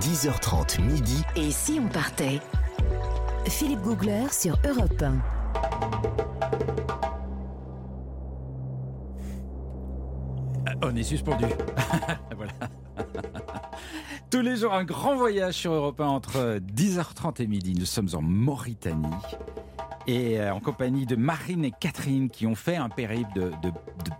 10h30 midi. Et si on partait? Philippe Googler sur Europe 1. On est suspendu. voilà. Tous les jours, un grand voyage sur Europe 1 entre 10h30 et midi. Nous sommes en Mauritanie. Et euh, en compagnie de Marine et Catherine qui ont fait un périple de, de- de-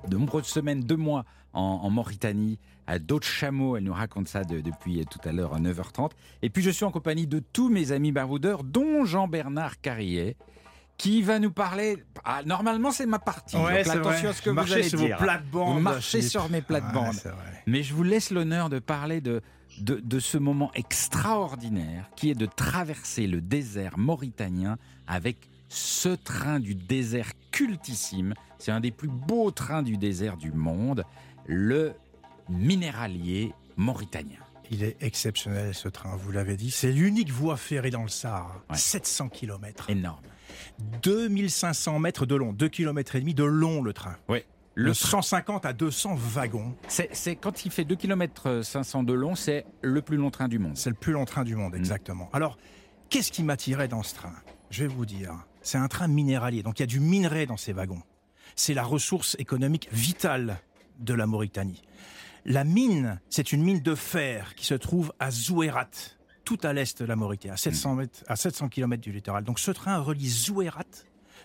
de nombreuses semaines, deux mois en, en Mauritanie, à d'autres chameaux. Elle nous raconte ça de- depuis tout à l'heure à 9h30. Et puis je suis en compagnie de tous mes amis baroudeurs, dont Jean-Bernard Carrier, qui va nous parler. Ah, normalement, c'est ma partie. Ouais, Donc c'est attention vrai. à ce que vous Marchez allez sur vos dire. plates-bandes, Vous marchez sur mes plates-bandes. Ouais. Mais je vous laisse l'honneur de parler de, de, de ce moment extraordinaire qui est de traverser le désert mauritanien avec ce train du désert cultissime. C'est un des plus beaux trains du désert du monde, le minéralier mauritanien. Il est exceptionnel ce train, vous l'avez dit. C'est l'unique voie ferrée dans le Sahara. Ouais. 700 km. Énorme. 2500 mètres de long, 2 km et demi de long le train. Oui. Le Le 150 à 200 wagons. C'est, quand il fait 2 km 500 de long, c'est le plus long train du monde. C'est le plus long train du monde, exactement. Alors, qu'est-ce qui m'attirait dans ce train? Je vais vous dire. C'est un train minéralier, donc il y a du minerai dans ces wagons. C'est la ressource économique vitale de la Mauritanie. La mine, c'est une mine de fer qui se trouve à Zouérat, tout à l'est de la Mauritanie, à 700, mètres, à 700 km du littoral. Donc ce train relie Zouérat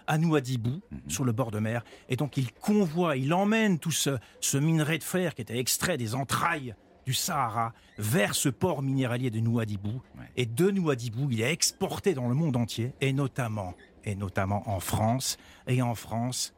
à Nouadhibou, sur le bord de mer, et donc il convoie, il emmène tout ce, ce minerai de fer qui était extrait des entrailles du Sahara vers ce port minéralier de Nouadhibou. Ouais. Et de Nouadhibou, il est exporté dans le monde entier, et notamment, et notamment en France, et en France,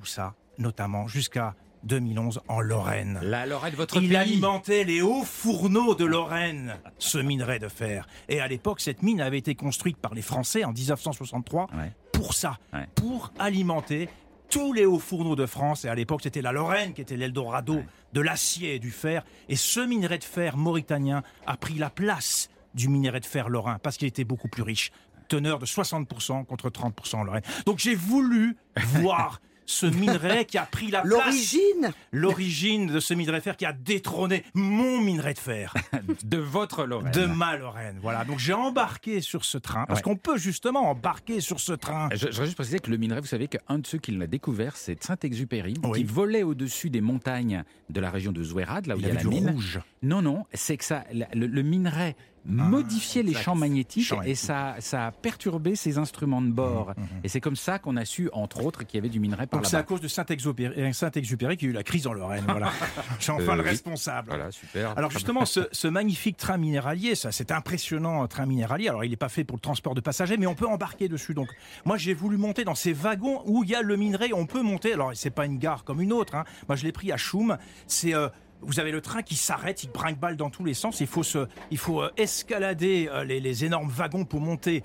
où ça, notamment jusqu'à 2011 en Lorraine. La Lorraine, votre Il pays. alimentait les hauts fourneaux de Lorraine, ce minerai de fer. Et à l'époque, cette mine avait été construite par les Français en 1963 Ouais. pour ça, Ouais. pour alimenter tous les hauts fourneaux de France. Et à l'époque, c'était la Lorraine qui était l'Eldorado de l'acier et du fer. Et ce minerai de fer mauritanien a pris la place du minerai de fer lorrain parce qu'il était beaucoup plus riche. Teneur de 60% contre 30% en Lorraine. Donc j'ai voulu voir ce minerai qui a pris la place L'origine? L'origine de ce minerai de fer qui a détrôné mon minerai de fer de votre Lorraine. de ma Lorraine. Voilà, donc j'ai embarqué sur ce train parce Ouais. qu'on peut justement embarquer sur ce train. Je, je voudrais juste préciser que le minerai, vous savez qu'un de ceux qui l'a découvert, c'est Saint-Exupéry, Oui. qui volait au-dessus des montagnes de la région de Zouérad, là où il, y a la du mine. rouge. Non, non, c'est que ça, le minerai modifiait les exact. champs magnétiques et ça, ça a perturbé ses instruments de bord. Et c'est comme ça qu'on a su, entre autres, qu'il y avait du minerai par Donc c'est à cause de Saint-Exupéry Saint-Exupéry qu'il y a eu la crise en Lorraine. Voilà, j'ai enfin Euh, le oui. responsable. Voilà, super. Alors justement, ce, ce magnifique train minéralier, ça, cet impressionnant train minéralier. Alors il n'est pas fait pour le transport de passagers, mais on peut embarquer dessus. Donc moi j'ai voulu monter dans ces wagons où il y a le minerai. On peut monter. Alors c'est pas une gare comme une autre. hein. Moi je l'ai pris à Choum. C'est euh, vous avez le train qui s'arrête, il brinque-balle dans tous les sens. Il faut se, il faut euh, escalader euh, les, les énormes wagons pour monter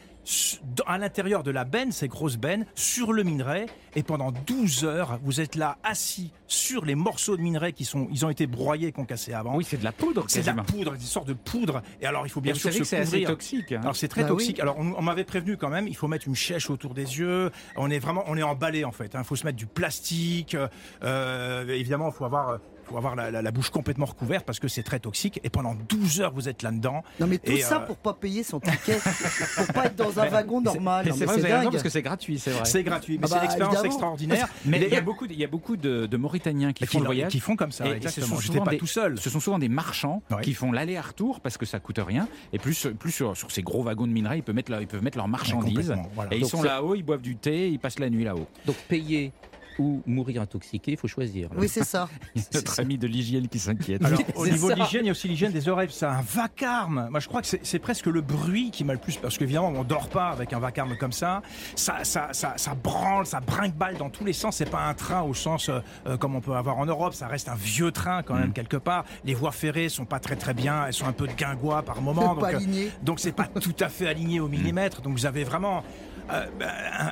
à l'intérieur de la benne, ces grosses bennes, sur le minerai. Et pendant 12 heures, vous êtes là assis sur les morceaux de minerai qui sont, ils ont été broyés, qu'on cassé avant. Oui, c'est de la poudre, C'est de la poudre, une sorte de poudre. Et alors, il faut bien sûr se que c'est couvrir. toxique. hein. Alors c'est très Bah toxique. oui. Alors on, on m'avait prévenu quand même. Il faut mettre une chèche autour des yeux. On est vraiment, on est emballé en fait. Il faut se mettre du plastique. Euh, évidemment, il faut avoir, euh, faut avoir la, la- la bouche complètement recouverte parce que c'est très toxique. Et pendant 12 heures, vous êtes là-dedans. Non mais tout Et, ça euh, pour pas payer son ticket, pour pas être dans un wagon normal. C'est vrai, vous c'est avez raison, dingue. parce que c'est gratuit, c'est vrai. C'est gratuit, mais Ah bah, c'est une expérience extraordinaire. Mais il y a beaucoup, de- il y a beaucoup de, de Mauritaniens qui qui, font le voyage. qui font comme ça. Et- exactement. sont J'étais souvent pas des- tout seul. Ce sont souvent des marchands Ouais. qui font l'aller-retour parce que ça coûte rien. Et plus, plus sur, sur ces gros wagons de minerai, ils peuvent mettre, leur- ils peuvent mettre leurs marchandises. voilà. Et ils Donc sont là-haut, ils boivent du thé, ils passent la nuit là-haut. Donc payer ou mourir intoxiqué, il faut choisir. Oui c'est ça. Notre ami de l'hygiène qui s'inquiète. Alors, au niveau de l'hygiène, il y a aussi l'hygiène des oreilles. C'est un vacarme. Moi, je crois que c'est presque le bruit qui m'a le plus. Parce qu'évidemment, on dort pas avec un vacarme comme ça. Ça, ça, ça, ça branle, ça brinque-balle dans tous les sens. C'est pas un train au sens euh, euh, comme on peut avoir en Europe. Ça reste un vieux train quand même, quelque part. Les voies ferrées sont pas très très bien. Elles sont un peu de guingois par moment. Pas donc, euh, donc c'est pas tout à fait aligné au millimètre. Donc vous avez vraiment euh,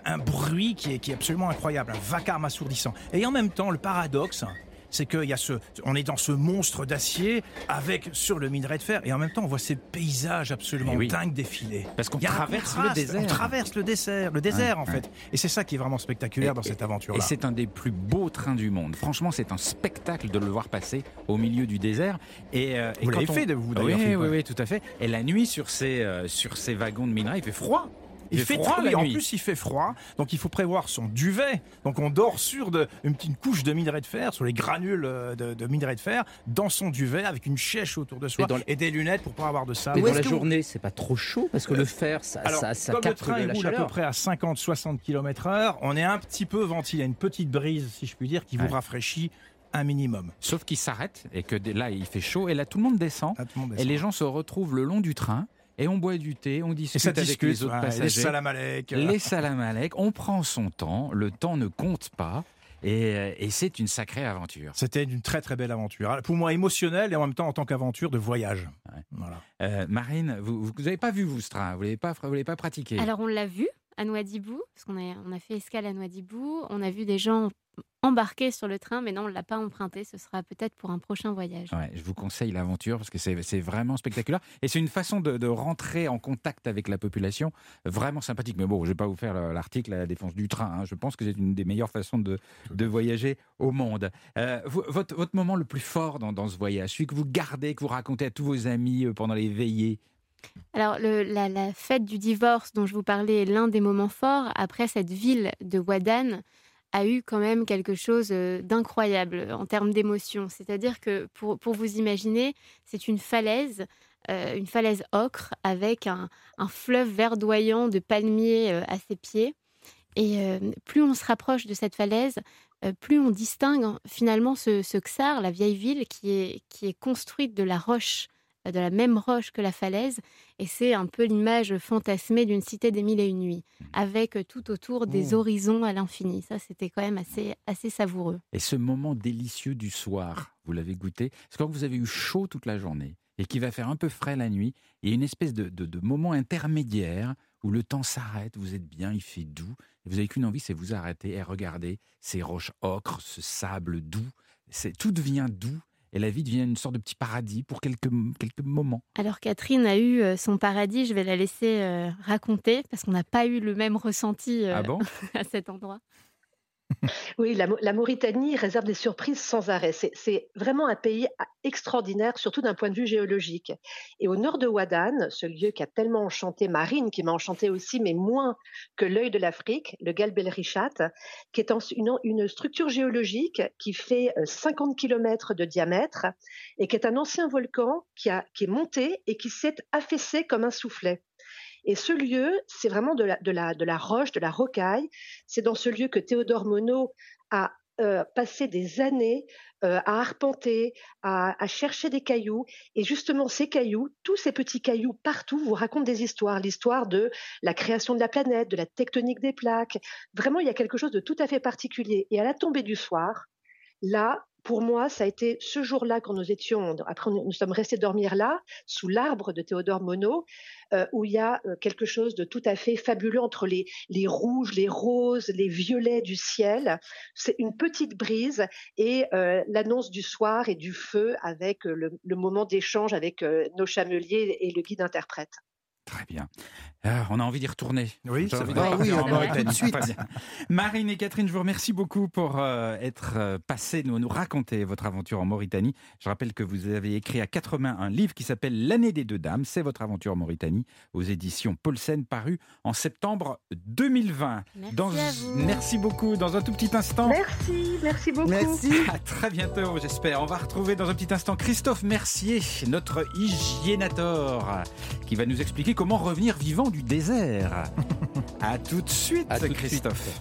un, un bruit qui est, qui est absolument incroyable, un vacarme assourdissant. Et en même temps, le paradoxe, c'est qu'il y a ce, on est dans ce monstre d'acier avec sur le minerai de fer et en même temps on voit ces paysages absolument Eh oui. dingues défiler. Parce qu'on traverse le désert. On traverse le désert, le désert en fait. Et c'est ça qui est vraiment spectaculaire dans Et- cette Et aventure-là. c'est un des plus beaux trains du monde. Franchement, c'est un spectacle de le voir passer au milieu du désert. Et, euh, et Vous quand l'avez on- fait, vous, Oui, d'ailleurs, oui, oui, tout à fait. Et la nuit sur ces, euh, sur ces wagons de minerai, il fait froid. Il fait froid la en plus il fait froid, donc il faut prévoir son duvet. Donc on dort sur de, une petite couche de minerai de fer, sur les granules euh, de, de minerai de fer, dans son duvet avec une chèche autour de soi dans et des lunettes pour pas avoir de sable. Mais dans la vous- journée, c'est pas trop chaud? Parce que le fer, ça, Alors, ça, ça comme le train de la roule à peu près à 50-60 km heure, on est un petit peu ventilé, il y a une petite brise, si je puis dire, qui vous Ouais. rafraîchit un minimum. Sauf qu'il s'arrête et que là, il fait chaud. Et là, tout le monde descend. Ah, tout le monde Et les gens se retrouvent le long du train. Et on boit du thé, on et discute avec les autres ouais, passagers. les salam alek, euh, Les salam alek, on prend son temps, le temps ne compte pas, et, euh, et c'est une sacrée aventure. C'était une très très belle aventure. Pour moi émotionnelle et en même temps en tant qu'aventure de voyage. Ouais. Voilà. Euh, Marine, vous n'avez pas vu vous ce train, vous l'avez pas, vous l'avez pas pratiqué. Alors on l'a vu à Noidibou, parce qu'on a, on a fait escale à Noidibou, on a vu des gens embarqués sur le train, mais non, on ne l'a pas emprunté, ce sera peut-être pour un prochain voyage. Ouais, je vous conseille l'aventure parce que c'est c'est vraiment spectaculaire et c'est une façon de, de rentrer en contact avec la population vraiment sympathique. Mais bon, je vais pas vous faire le- l'article à la défense du train. hein. Je pense que c'est une des meilleures façons de, de voyager au monde. Euh, vous- votre, votre moment le plus fort dans, dans ce voyage, celui que vous gardez, que vous racontez à tous vos amis euh, pendant les veillées. Alors la, fête du divorce dont je vous parlais est l'un des moments forts. Après, cette ville de Wadan a eu quand même quelque chose euh, d'incroyable en termes d'émotion. C'est-à-dire que pour, pour vous imaginer, c'est une falaise, euh, une falaise ocre avec un, un fleuve verdoyant de palmiers euh, à ses pieds. Et euh, plus on se rapproche de cette falaise, euh, plus on distingue hein, finalement ce, ce Xar, la vieille ville, qui est, qui est construite de la roche, euh, de la même roche que la falaise. Et c'est un peu l'image fantasmée d'une cité des mille et une nuits, avec euh, tout autour des Oh. horizons à l'infini. Ça, c'était quand même assez, assez savoureux. Et ce moment délicieux du soir, vous l'avez goûté? Que quand vous avez eu chaud toute la journée et qu'il va faire un peu frais la nuit, il y a une espèce de, de- de moment intermédiaire où le temps s'arrête, vous êtes bien, il fait doux, et vous n'avez qu'une envie, c'est vous arrêter et regarder ces roches ocres, ce sable doux. C'est Tout devient doux et la vie devient une sorte de petit paradis pour quelques, quelques moments. Alors Catherine a eu euh, son paradis, je vais la laisser euh, raconter, parce qu'on n'a pas eu le même ressenti euh, Ah bon? à cet endroit. Oui, la, Mau- la Mauritanie réserve des surprises sans arrêt. C'est- vraiment un pays a- extraordinaire, surtout d'un point de vue géologique. Et au nord de Ouadane, ce lieu qui a tellement enchanté Marine, qui m'a enchanté aussi, mais moins que l'œil de l'Afrique, le Galbel Richat, qui est une, structure géologique qui fait euh, 50 km de diamètre et qui est un ancien volcan qui est monté et qui s'est affaissé comme un soufflet. Et ce lieu, c'est vraiment de la, roche, de la rocaille. C'est dans ce lieu que Théodore Monod a euh, passé des années euh, à arpenter, à, à chercher des cailloux. Et justement, ces cailloux, tous ces petits cailloux partout, vous racontent des histoires. L'histoire de la création de la planète, de la tectonique des plaques. Vraiment, il y a quelque chose de tout à fait particulier. Et à la tombée du soir, là, pour moi, ça a été ce jour-là quand nous étions, après nous sommes restés dormir là, sous l'arbre de Théodore Monod, euh, où il y a euh, quelque chose de tout à fait fabuleux entre les, les rouges, les roses, les violets du ciel. C'est une petite brise et euh, l'annonce du soir et du feu avec le, moment d'échange avec nos chameliers et le guide interprète. Très bien. Ah, on a envie d'y retourner. Oui, c'est envie Ah oui, on Mauritanie. tout de suite. Marine et Catherine, je vous remercie beaucoup pour euh, être euh, passées, nous, nous raconter votre aventure en Mauritanie. Je rappelle que vous avez écrit à quatre mains un livre qui s'appelle L'année des deux dames. C'est votre aventure en Mauritanie aux éditions Paulsen, paru en septembre 2020. Merci Dans- à vous. Merci beaucoup. Dans un tout petit instant. Merci, merci beaucoup. Merci. À très bientôt, j'espère. On va retrouver dans un petit instant Christophe Mercier, notre hygiénator, qui va nous expliquer comment revenir vivant du désert. À tout de suite, À tout de suite. Christophe.